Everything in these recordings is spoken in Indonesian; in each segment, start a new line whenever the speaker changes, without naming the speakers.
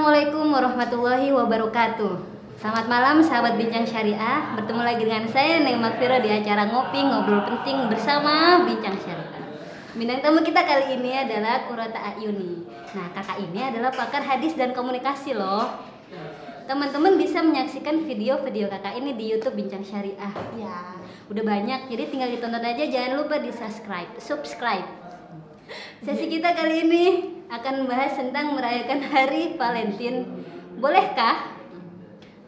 Assalamualaikum warahmatullahi wabarakatuh. Selamat malam sahabat Bincang Syariah. Bertemu lagi dengan saya Neng Makfira di acara Ngopi Ngobrol Penting bersama Bincang Syariah. Bintang tamu kita kali ini adalah Kurata Ayuni. Nah, kakak ini adalah pakar hadis dan komunikasi loh. Teman-teman bisa menyaksikan video-video kakak ini di YouTube Bincang Syariah. Ya, udah banyak. Jadi tinggal ditonton aja. Jangan lupa di subscribe. Subscribe. Sesi kita kali ini akan membahas tentang merayakan Hari Valentine. Bolehkah?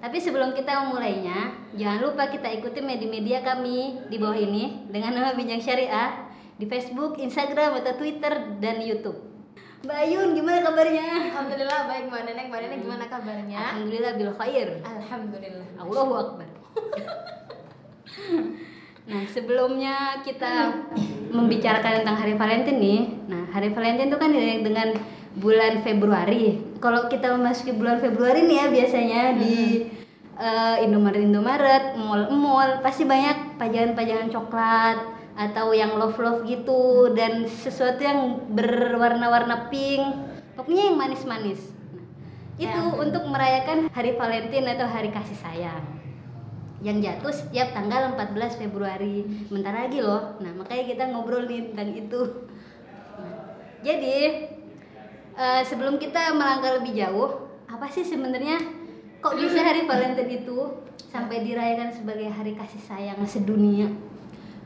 Tapi sebelum kita memulainya, jangan lupa kita ikuti media-media kami di bawah ini dengan nama Bincang Syariah di Facebook, Instagram, atau Twitter dan YouTube. Mbak Ayun, gimana kabarnya?
Alhamdulillah baik Mbak Neneng. Mbak Neneng gimana kabarnya?
Alhamdulillah bil khair.
Alhamdulillah.
Allahu Akbar. Nah, sebelumnya kita membicarakan tentang Hari Valentine nih. Nah, Hari Valentine itu kan dengan bulan Februari. Kalau kita memasuki bulan Februari nih ya biasanya di uh, Indomaret Indomaret, mall-mall pasti banyak pajangan-pajangan coklat atau yang love-love gitu dan sesuatu yang berwarna-warna pink. Pokoknya yang manis-manis. Nah, itu
Ya.
untuk merayakan Hari Valentine atau Hari Kasih Sayang yang jatuh setiap tanggal 14 Februari. Bentar lagi loh. Nah, makanya kita ngobrol nih tentang itu. Nah, jadi eh, sebelum kita melangkah lebih jauh, apa sih sebenarnya kok bisa hari Valentine itu sampai dirayakan sebagai hari kasih sayang sedunia?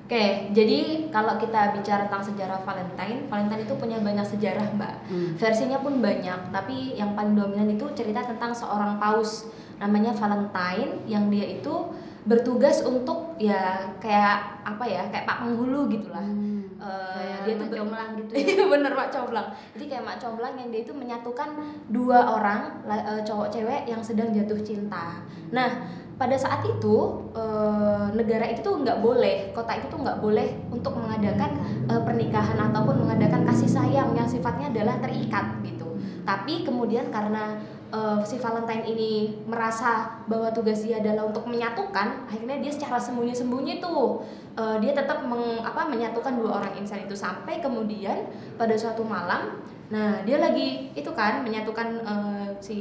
Oke, jadi kalau kita bicara tentang sejarah Valentine, Valentine itu punya banyak sejarah, Mbak.
Hmm.
Versinya pun banyak, tapi yang paling dominan itu cerita tentang seorang paus namanya Valentine yang dia itu bertugas untuk ya kayak apa ya, kayak Pak Penghulu gitulah. Eh,
Kayak
dia tuh
Comblang gitu.
Iya bener Mak Comblang. Jadi kayak Mak Comblang yang dia itu menyatukan dua orang eh, cowok cewek yang sedang jatuh cinta. Nah pada saat itu eh, negara itu tuh nggak boleh, kota itu tuh nggak boleh untuk mengadakan eh, pernikahan ataupun mengadakan kasih sayang yang sifatnya adalah terikat gitu. Tapi kemudian karena eh, si Valentine ini merasa bahwa tugas dia adalah untuk menyatukan, akhirnya dia secara sembunyi-sembunyi tuh eh, dia tetap meng- apa, menyatukan dua orang insan itu sampai kemudian pada suatu malam, nah dia lagi itu kan menyatukan eh, si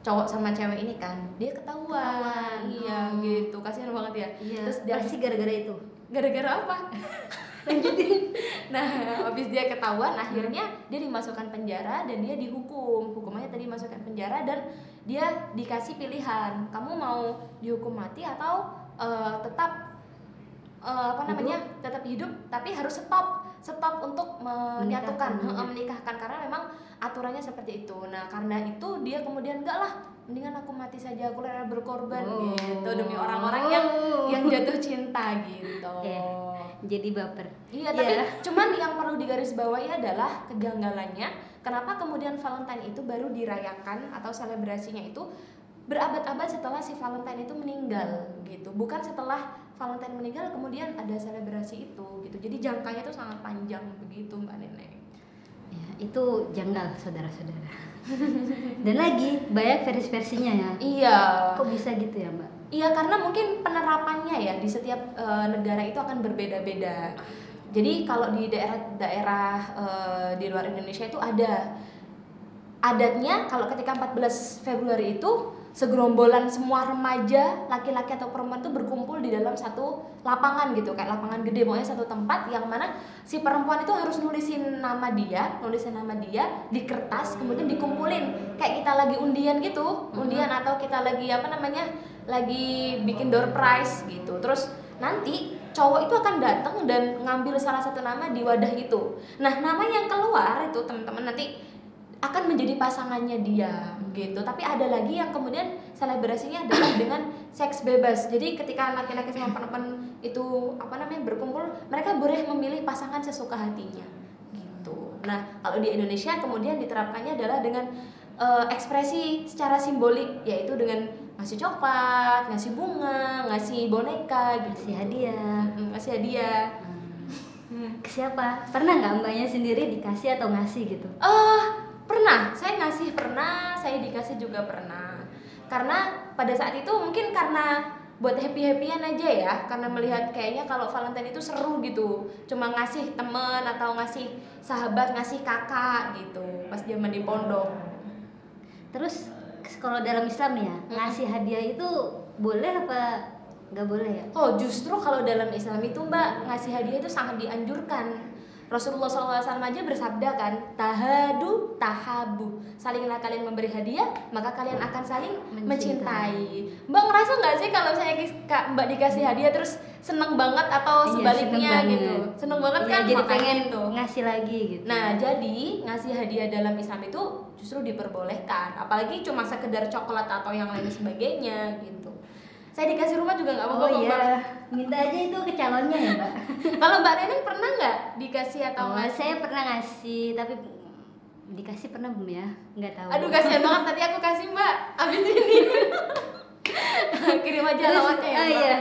cowok sama cewek ini kan, dia ketahuan,
Ketahuan.
iya
Oh.
gitu, kasihan banget ya.
Iya.
Terus dia
pasti gara-gara itu.
gara-gara apa? Lanjutin. Nah, habis dia ketahuan, akhirnya dia dimasukkan penjara dan dia dihukum. Hukumannya tadi masukkan penjara dan dia dikasih pilihan. Kamu mau dihukum mati atau eh, tetap eh, apa namanya? Tetap hidup tapi harus stop stop untuk menyatukan,
Menikahkan.
menikahkan karena memang aturannya seperti itu. Nah, karena itu dia kemudian enggak lah, mendingan aku mati saja, aku rela berkorban
Oh.
gitu demi orang-orang yang yang jatuh cinta gitu.
Eh, Jadi baper.
Iya, tapi cuman yang perlu digarisbawahi adalah kejanggalannya kenapa kemudian Valentine itu baru dirayakan atau selebrasinya itu berabad-abad setelah si Valentine itu meninggal gitu. Bukan setelah Valentine meninggal kemudian ada selebrasi itu gitu. Jadi jangkanya itu sangat panjang begitu Mbak Nenek.
Ya, itu janggal saudara-saudara. Dan lagi banyak versi-versinya ya.
Iya.
Kok bisa gitu ya, Mbak?
Iya karena mungkin penerapannya ya di setiap eh, negara itu akan berbeda-beda. Jadi kalau di daerah-daerah eh, di luar Indonesia itu ada adatnya kalau ketika 14 Februari itu segerombolan semua remaja laki-laki atau perempuan itu berkumpul di dalam satu lapangan gitu kayak lapangan gede pokoknya satu tempat yang mana si perempuan itu harus nulisin nama dia nulisin nama dia di kertas kemudian dikumpulin. Kayak kita lagi undian gitu undian atau kita lagi apa namanya lagi bikin door prize gitu. Terus nanti cowok itu akan datang dan ngambil salah satu nama di wadah itu. Nah nama yang keluar itu teman-teman nanti akan menjadi pasangannya dia gitu tapi ada lagi yang kemudian selebrasinya adalah dengan seks bebas jadi ketika laki-laki sama perempuan itu apa namanya berkumpul mereka boleh memilih pasangan sesuka hatinya gitu nah kalau di Indonesia kemudian diterapkannya adalah dengan eh, ekspresi secara simbolik yaitu dengan ngasih coklat ngasih bunga ngasih boneka gitu
Kasih hadiah.
Mm, ngasih hadiah
Hmm. Ke siapa? Pernah nggak mbaknya sendiri dikasih atau ngasih gitu?
Eh, pernah. Saya ngasih pernah, saya dikasih juga pernah. Karena pada saat itu mungkin karena buat happy-happyan aja ya, karena melihat kayaknya kalau Valentine itu seru gitu. Cuma ngasih temen atau ngasih sahabat, ngasih kakak gitu pas zaman di pondok.
terus kalau dalam Islam ya ngasih hadiah itu boleh apa nggak boleh ya
Oh justru kalau dalam Islam itu mbak ngasih hadiah itu sangat dianjurkan Rasulullah SAW aja bersabda kan tahadu tahabu salinglah kalian memberi hadiah maka kalian akan saling
Mencintai.
mencintai, mbak ngerasa nggak sih kalau saya mbak dikasih hadiah terus seneng banget atau
Iya,
sebaliknya
seneng banget.
gitu seneng banget
Iya,
kan
jadi pengen
itu.
ngasih lagi gitu
Nah, jadi ngasih hadiah dalam Islam itu justru diperbolehkan, apalagi cuma sekedar coklat atau yang lain sebagainya gitu. Saya dikasih rumah juga nggak apa-apa
oh iya
Mbak.
minta aja itu ke calonnya ya mbak
Kalau Mbak Neneng pernah nggak dikasih atau
oh, saya pernah ngasih tapi dikasih pernah belum ya nggak tahu
Aduh kasihan banget tadi aku kasih Mbak abis ini. Kirim aja alamatnya ya.
oh
Mbak.
iya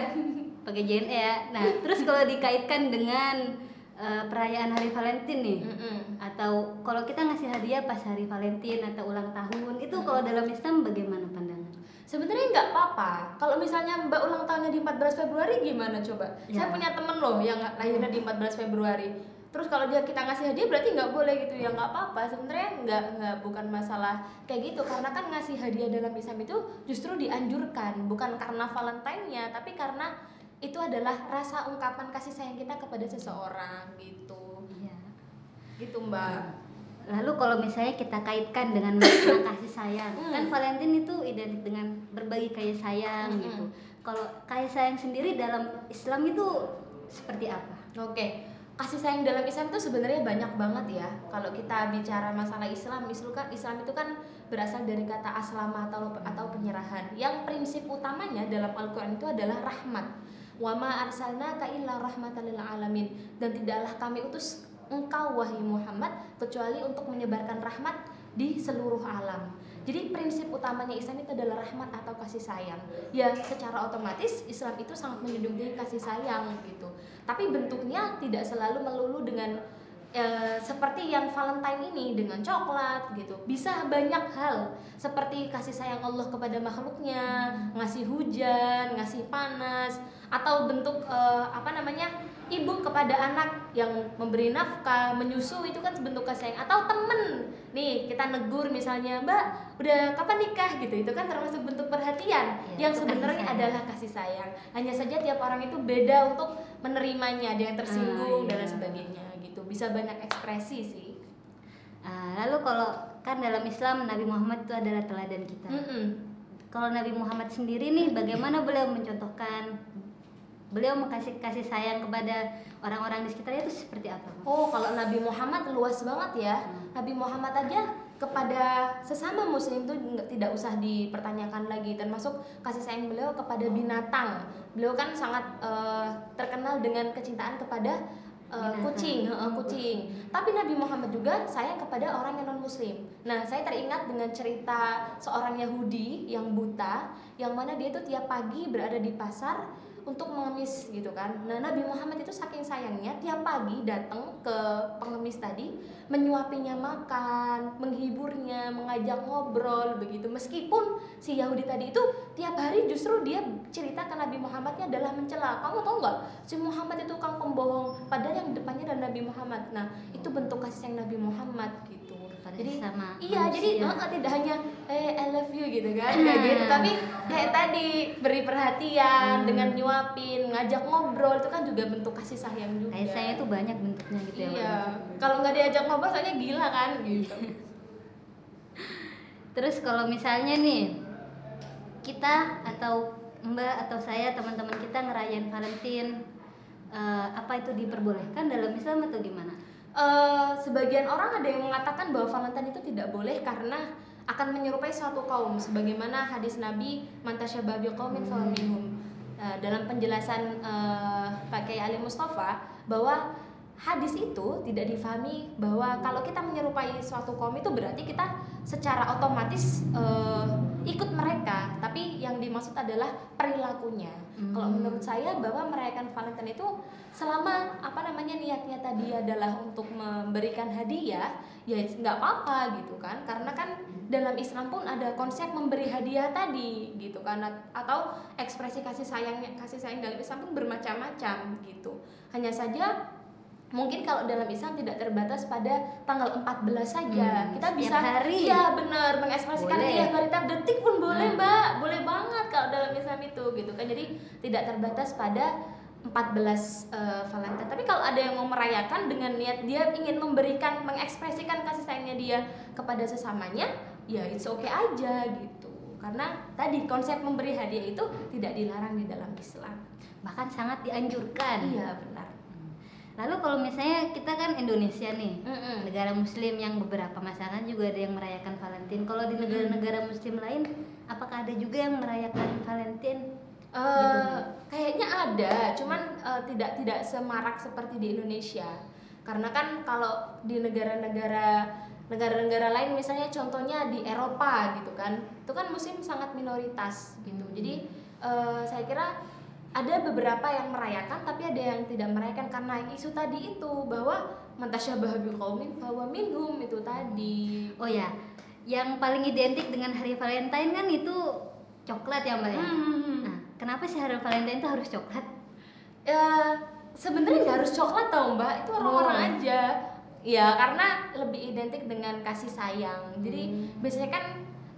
pakai JNE ya nah terus kalau dikaitkan dengan eh, perayaan hari Valentine nih
Mm-mm.
atau kalau kita ngasih hadiah pas hari Valentine atau ulang tahun itu kalau dalam Islam bagaimana
Sebenarnya nggak apa-apa. Kalau misalnya Mbak ulang tahunnya di 14 Februari gimana coba?
Ya.
Saya punya temen loh yang lahirnya di 14 Februari. Terus kalau dia kita ngasih hadiah berarti nggak boleh gitu ya nggak apa-apa. Sebenarnya nggak nggak bukan masalah kayak gitu karena kan ngasih hadiah dalam Islam itu justru dianjurkan bukan karena Valentine-nya tapi karena itu adalah rasa ungkapan kasih sayang kita kepada seseorang gitu.
iya
Gitu Mbak.
Lalu kalau misalnya kita kaitkan dengan makna kasih sayang,
Hmm.
kan Valentine itu identik dengan berbagi kasih sayang
Hmm.
gitu. Kalau kasih sayang sendiri dalam Islam itu seperti apa?
Oke, kasih sayang dalam Islam itu sebenarnya banyak banget ya. Kalau kita bicara masalah Islam, Islam kan Islam itu kan berasal dari kata aslama atau atau penyerahan. Yang prinsip utamanya dalam Al-Qur'an itu adalah rahmat. Wa ma arsalnaka illa rahmatan lil alamin. Dan tidaklah kami utus engkau wahai Muhammad kecuali untuk menyebarkan rahmat di seluruh alam. Jadi prinsip utamanya Islam itu adalah rahmat atau kasih sayang. Ya secara otomatis Islam itu sangat menjunjung kasih sayang gitu. Tapi bentuknya tidak selalu melulu dengan eh, seperti yang Valentine ini dengan coklat gitu. Bisa banyak hal seperti kasih sayang Allah kepada makhluknya, ngasih hujan, ngasih panas atau bentuk eh, apa namanya? ibu kepada anak yang memberi nafkah, menyusu itu kan bentuk kasih sayang atau temen nih kita negur misalnya mbak udah kapan nikah gitu itu kan termasuk bentuk perhatian
Ya,
yang
kasih
sebenarnya adalah kasih sayang hanya saja tiap orang itu beda untuk menerimanya ada yang tersinggung
Ah,
dan lain
iya.
sebagainya gitu bisa banyak ekspresi sih
Ah, lalu kalau kan dalam Islam Nabi Muhammad itu adalah teladan kita.
Mm-mm.
Kalau Nabi Muhammad sendiri nih bagaimana beliau mencontohkan beliau mengasih kasih sayang kepada orang-orang di sekitarnya itu seperti apa?
Oh, kalau Nabi Muhammad luas banget ya.
Hmm.
Nabi Muhammad aja kepada sesama muslim itu tidak usah dipertanyakan lagi termasuk kasih sayang beliau kepada binatang. Beliau kan sangat eh, terkenal dengan kecintaan kepada
Binatang.
kucing, heeh, kucing. Tapi Nabi Muhammad juga sayang kepada orang yang non muslim. Nah, saya teringat dengan cerita seorang Yahudi yang buta yang mana dia itu tiap pagi berada di pasar untuk mengemis gitu kan. Nah, Nabi Muhammad itu saking sayangnya tiap pagi datang ke pengemis tadi, menyuapinya makan, menghiburnya, mengajak ngobrol begitu. Meskipun si Yahudi tadi itu tiap hari justru dia cerita ke Nabi Muhammadnya adalah mencela. Kamu tahu nggak? Si Muhammad itu tukang pembohong, padahal yang depannya ada Nabi Muhammad. Nah, itu bentuk kasih sayang Nabi Muhammad gitu. Jadi
sesama
Iya, jadi
manusia.
eh, tidak hanya eh I love you gitu kan, kayak gitu, tapi kayak tadi beri perhatian
Hmm.
dengan nyuapin, ngajak ngobrol itu kan juga bentuk kasih sayang juga.
Kasih sayang itu banyak bentuknya gitu ya.
Iya,
Mbak.
kalau nggak diajak ngobrol soalnya gila kan gitu.
Terus kalau misalnya nih kita atau Mbak atau saya teman-teman kita ngerayain Valentine eh, apa itu diperbolehkan dalam Islam atau gimana?
Eh, sebagian orang ada yang mengatakan bahwa Valentine itu tidak boleh karena akan menyerupai suatu kaum sebagaimana hadis Nabi mantasyababi qaumin fahuwa minhum. Eh, dalam penjelasan eh, Pak Kiai Ali Mustafa bahwa hadis itu tidak difahami bahwa kalau kita menyerupai suatu kaum itu berarti kita secara otomatis eh, ikut mereka, tapi yang dimaksud adalah perilakunya.
Hmm.
Kalau menurut saya bahwa merayakan Valentine itu selama apa namanya niatnya tadi adalah untuk memberikan hadiah, ya nggak apa-apa gitu kan? Karena kan dalam Islam pun ada konsep memberi hadiah tadi gitu kan atau ekspresi kasih sayangnya kasih sayang dalam Islam pun bermacam-macam gitu. Hanya saja mungkin kalau dalam Islam tidak terbatas pada tanggal 14 saja.
Hmm,
kita bisa
hari.
Iya, benar, mengekspresikan tiap hari tiap detik pun boleh,
Hmm.
Mbak. Boleh banget kalau dalam Islam itu gitu kan. Jadi tidak terbatas pada 14 eh, Valentine. Tapi kalau ada yang mau merayakan dengan niat dia ingin memberikan mengekspresikan kasih sayangnya dia kepada sesamanya, ya it's okay aja gitu. Karena tadi konsep memberi hadiah itu tidak dilarang di dalam Islam.
bahkan sangat dianjurkan
Iya, benar.
Lalu kalau misalnya kita kan Indonesia nih
Mm-mm.
negara muslim yang beberapa masyarakat juga ada yang merayakan Valentine kalau di negara-negara muslim lain apakah ada juga yang merayakan Valentine
Eh,
Gitu.
kayaknya ada, cuman eh, tidak tidak semarak seperti di Indonesia. Karena kan kalau di negara-negara negara-negara lain misalnya contohnya di Eropa gitu kan, itu kan muslim sangat minoritas gitu.
Hmm.
Jadi eh, saya kira ada beberapa yang merayakan tapi ada yang tidak merayakan karena isu tadi itu bahwa mantasyabaha biqaumin fahuwa minhum itu tadi.
oh ya yang paling identik dengan hari Valentine kan itu coklat ya mbak ya
Hmm.
nah kenapa sih hari Valentine itu harus coklat
ya sebenarnya nggak harus coklat tau mbak itu orang-orang
Oh.
aja ya karena lebih identik dengan kasih sayang jadi
Hmm.
biasanya kan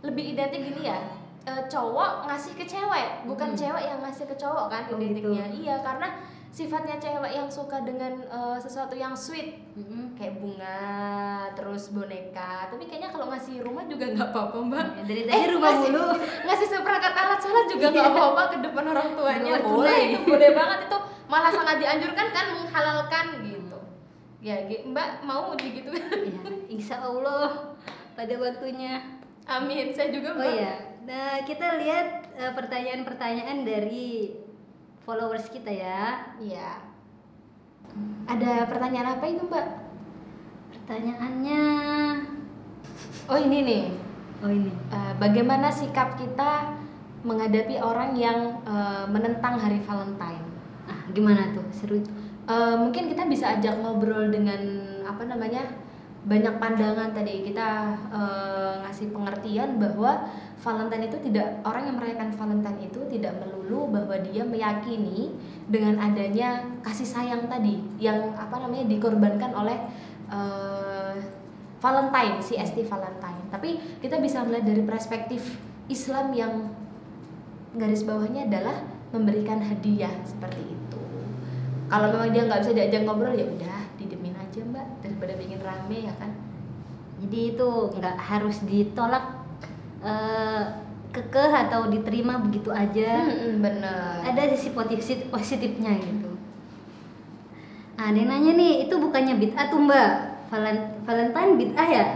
lebih identik gini ya eh, cowok ngasih ke cewek bukan
Hmm.
cewek yang ngasih ke cowok kan
Oh,
identiknya. Iya karena sifatnya cewek yang suka dengan eh, sesuatu yang sweet.
Mm-mm.
kayak bunga terus boneka. Tapi kayaknya kalau ngasih rumah juga nggak apa-apa mbak.
Ya, dari tadi rumah
ngasih,
mulu.
ngasih seperangkat alat sholat juga nggak
Iya.
apa-apa ke depan orang tuanya. Boleh.
Tunai.
itu boleh banget. Itu malah sangat dianjurkan kan menghalalkan gitu. Ya mbak mau gitu
ya, insya Allah pada waktunya.
Amin. Saya juga
oh
mbak
iya nah kita lihat eh, pertanyaan-pertanyaan dari followers kita ya.
Iya. ada pertanyaan apa itu mbak?
Pertanyaannya
oh ini nih.
Oh ini.
Eh, bagaimana sikap kita menghadapi orang yang eh, menentang hari Valentine?
Ah gimana tuh? Seru
Eh, mungkin kita bisa ajak ngobrol dengan apa namanya banyak pandangan tadi. Kita eh, ngasih pengertian bahwa Valentine itu tidak orang yang merayakan Valentine itu tidak melulu bahwa dia meyakini dengan adanya kasih sayang tadi yang apa namanya dikorbankan oleh eh, Valentine si ST Valentine. Tapi kita bisa melihat dari perspektif Islam yang garis bawahnya adalah memberikan hadiah seperti itu. Kalau memang dia nggak bisa diajak ngobrol ya udah daripada bikin rame ya kan?
Jadi itu nggak harus ditolak eh, kekeh atau diterima begitu aja.
Hmm, bener.
Ada sisi positif positifnya gitu. Nah ada yang nanya nih itu bukannya bid'ah tuh mbak? Valen- Valentine bid'ah ya?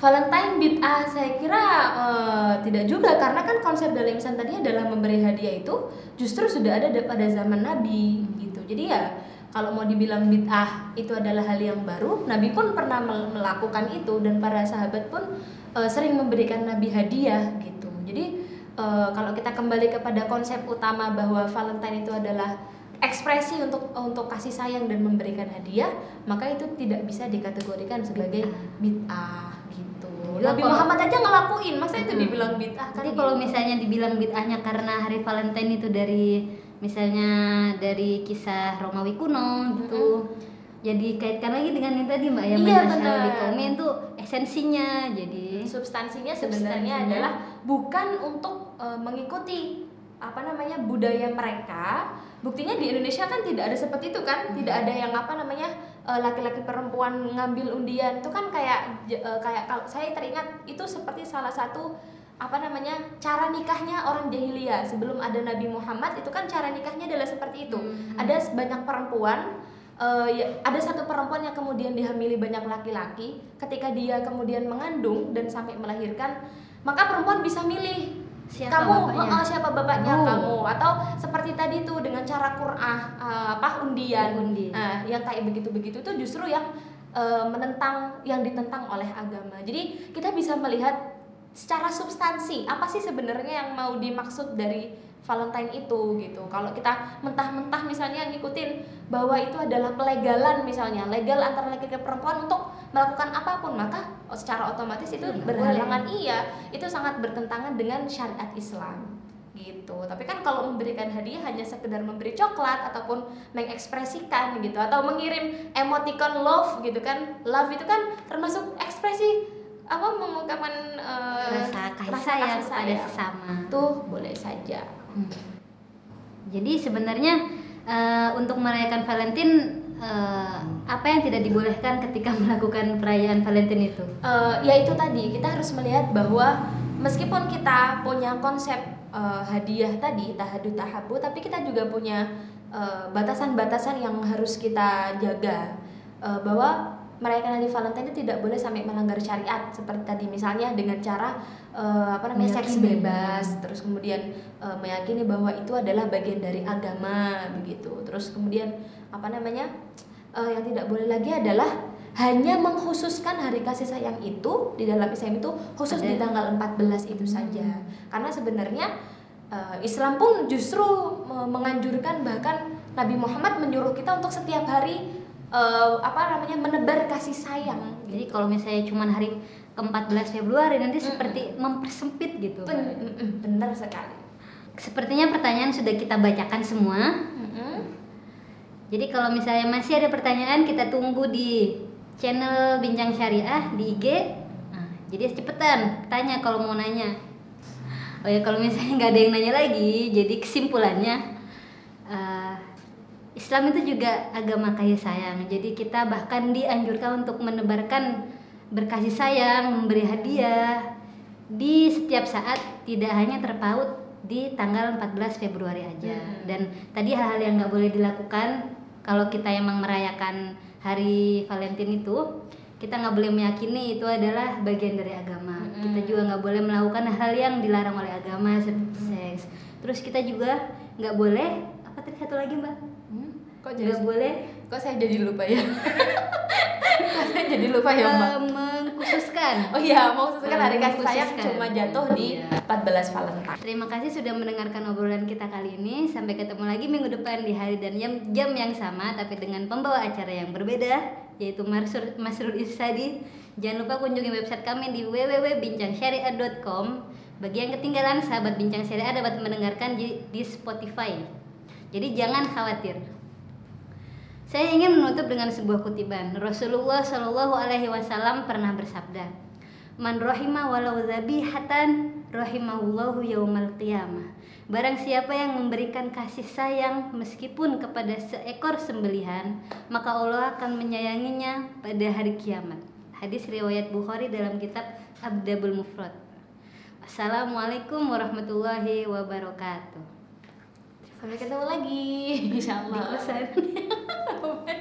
Valentine bid'ah saya kira eh, tidak juga. Karena kan konsep dalam Islam tadi adalah memberi hadiah itu justru sudah ada da- pada zaman Nabi gitu. Jadi ya kalau mau dibilang bid'ah itu adalah hal yang baru, Nabi pun pernah mel- melakukan itu dan para sahabat pun eh, sering memberikan Nabi hadiah gitu. Jadi eh, kalau kita kembali kepada konsep utama bahwa Valentine itu adalah ekspresi untuk untuk kasih sayang dan memberikan hadiah, maka itu tidak bisa dikategorikan sebagai bid'ah gitu. Nabi
kalau-
Muhammad aja ngelakuin, masa itu
Hmm.
dibilang bid'ah kan?
Tapi kalau
gitu.
misalnya dibilang bid'ahnya karena hari Valentine itu dari misalnya dari kisah Romawi kuno gitu. Jadi kaitkan lagi dengan yang tadi Mbak yang
Iya, benar.
Bikomen itu esensinya. Jadi
substansinya sebenarnya adalah bukan untuk eh, mengikuti apa namanya budaya mereka. Buktinya di Indonesia kan tidak ada seperti itu kan, tidak ada yang apa namanya eh, laki-laki perempuan ngambil undian itu kan kayak eh, kayak kalau saya teringat itu seperti salah satu apa namanya cara nikahnya orang jahiliyah sebelum ada Nabi Muhammad itu kan cara nikahnya adalah seperti itu.
Hmm.
Ada banyak perempuan eh, ya, ada satu perempuan yang kemudian dihamili banyak laki-laki ketika dia kemudian mengandung dan sampai melahirkan maka perempuan bisa milih
siapa
kamu
bapaknya?
eh, siapa bapaknya
Oh.
kamu atau seperti tadi tuh dengan cara Qur'ah eh, apa undian
Undi.
Nah, yang kayak begitu-begitu itu justru yang menentang yang ditentang oleh agama. Jadi kita bisa melihat secara substansi apa sih sebenarnya yang mau dimaksud dari Valentine itu gitu. Kalau kita mentah-mentah misalnya ngikutin bahwa itu adalah pelegalan misalnya, legal antara laki dan perempuan untuk melakukan apa pun, maka secara otomatis itu berhalangan. iya, itu sangat bertentangan dengan syariat Islam gitu. Tapi kan kalau memberikan hadiah hanya sekedar memberi coklat ataupun mengekspresikan gitu atau mengirim emoticon love gitu kan. Love itu kan termasuk ekspresi apa mengungkapkan uh,
rasa kasih sayang kepada sesama.
Tuh boleh saja. Hmm.
jadi sebenarnya uh, untuk merayakan Valentine uh, apa yang tidak dibolehkan ketika melakukan perayaan Valentine itu?
Uh, ya itu tadi kita harus melihat bahwa meskipun kita punya konsep uh, hadiah tadi tahadu tahabu tapi kita juga punya batasan-batasan uh, yang harus kita jaga. Uh, bahwa merayakan hari Valentine itu tidak boleh sampai melanggar syariat seperti tadi. Misalnya dengan cara uh, apa namanya seks bebas terus kemudian uh, meyakini bahwa itu adalah bagian dari agama begitu. Terus kemudian apa namanya uh, yang tidak boleh lagi adalah hanya mengkhususkan hari kasih sayang itu di dalam Islam itu khusus Ada. di tanggal 14 itu saja. Karena sebenarnya uh, Islam pun justru menganjurkan bahkan Nabi Muhammad menyuruh kita untuk setiap hari uh, apa namanya menebar kasih sayang.
Jadi kalau misalnya cuma hari ke-14 Februari nanti mm seperti mempersempit gitu.
Ben mm -mm, benar sekali.
Sepertinya pertanyaan sudah kita bacakan semua. Mm. Jadi kalau misalnya masih ada pertanyaan kita tunggu di channel Bincang Syariah di IG. Nah, jadi cepetan tanya kalau mau nanya. Oh ya kalau misalnya nggak ada yang nanya lagi, jadi kesimpulannya uh, Islam itu juga agama kasih sayang. Jadi kita bahkan dianjurkan untuk menebarkan berkasih sayang, memberi hadiah di setiap saat tidak hanya terpaut di tanggal 14 Februari aja. Hmm. Dan tadi hal-hal yang nggak boleh dilakukan kalau kita emang merayakan hari Valentine itu, kita nggak boleh meyakini itu adalah bagian dari agama. Hmm. Kita juga nggak boleh melakukan hal yang dilarang oleh agama seperti seks. Terus kita juga nggak boleh apa tadi satu lagi mbak?
Kok jadi Gak boleh. kok saya jadi lupa ya? Kok saya jadi lupa ya mbak? Uh,
mengkhususkan.
Oh iya mengkhususkan. Hari kasih sayang cuma jatuh di iya. 14 Valentine.
Terima kasih sudah mendengarkan obrolan kita kali ini. Sampai ketemu lagi minggu depan di hari dan jam, jam yang sama tapi dengan pembawa acara yang berbeda yaitu Masrur, Masrur Isadi jangan lupa kunjungi website kami di www.bincangsyariah.com bagi yang ketinggalan sahabat bincang syariah dapat mendengarkan di, di Spotify. Jadi jangan khawatir saya ingin menutup dengan sebuah kutipan. Rasulullah Shallallahu Alaihi Wasallam pernah bersabda, "Man rohima walau zabihatan rohimahullahu yaumal qiyamah." Barang siapa yang memberikan kasih sayang meskipun kepada seekor sembelihan, maka Allah akan menyayanginya pada hari kiamat. Hadis riwayat Bukhari dalam kitab Abdabul Mufrad. Assalamualaikum warahmatullahi wabarakatuh.
Sampai ketemu lagi, insyaallah. moment.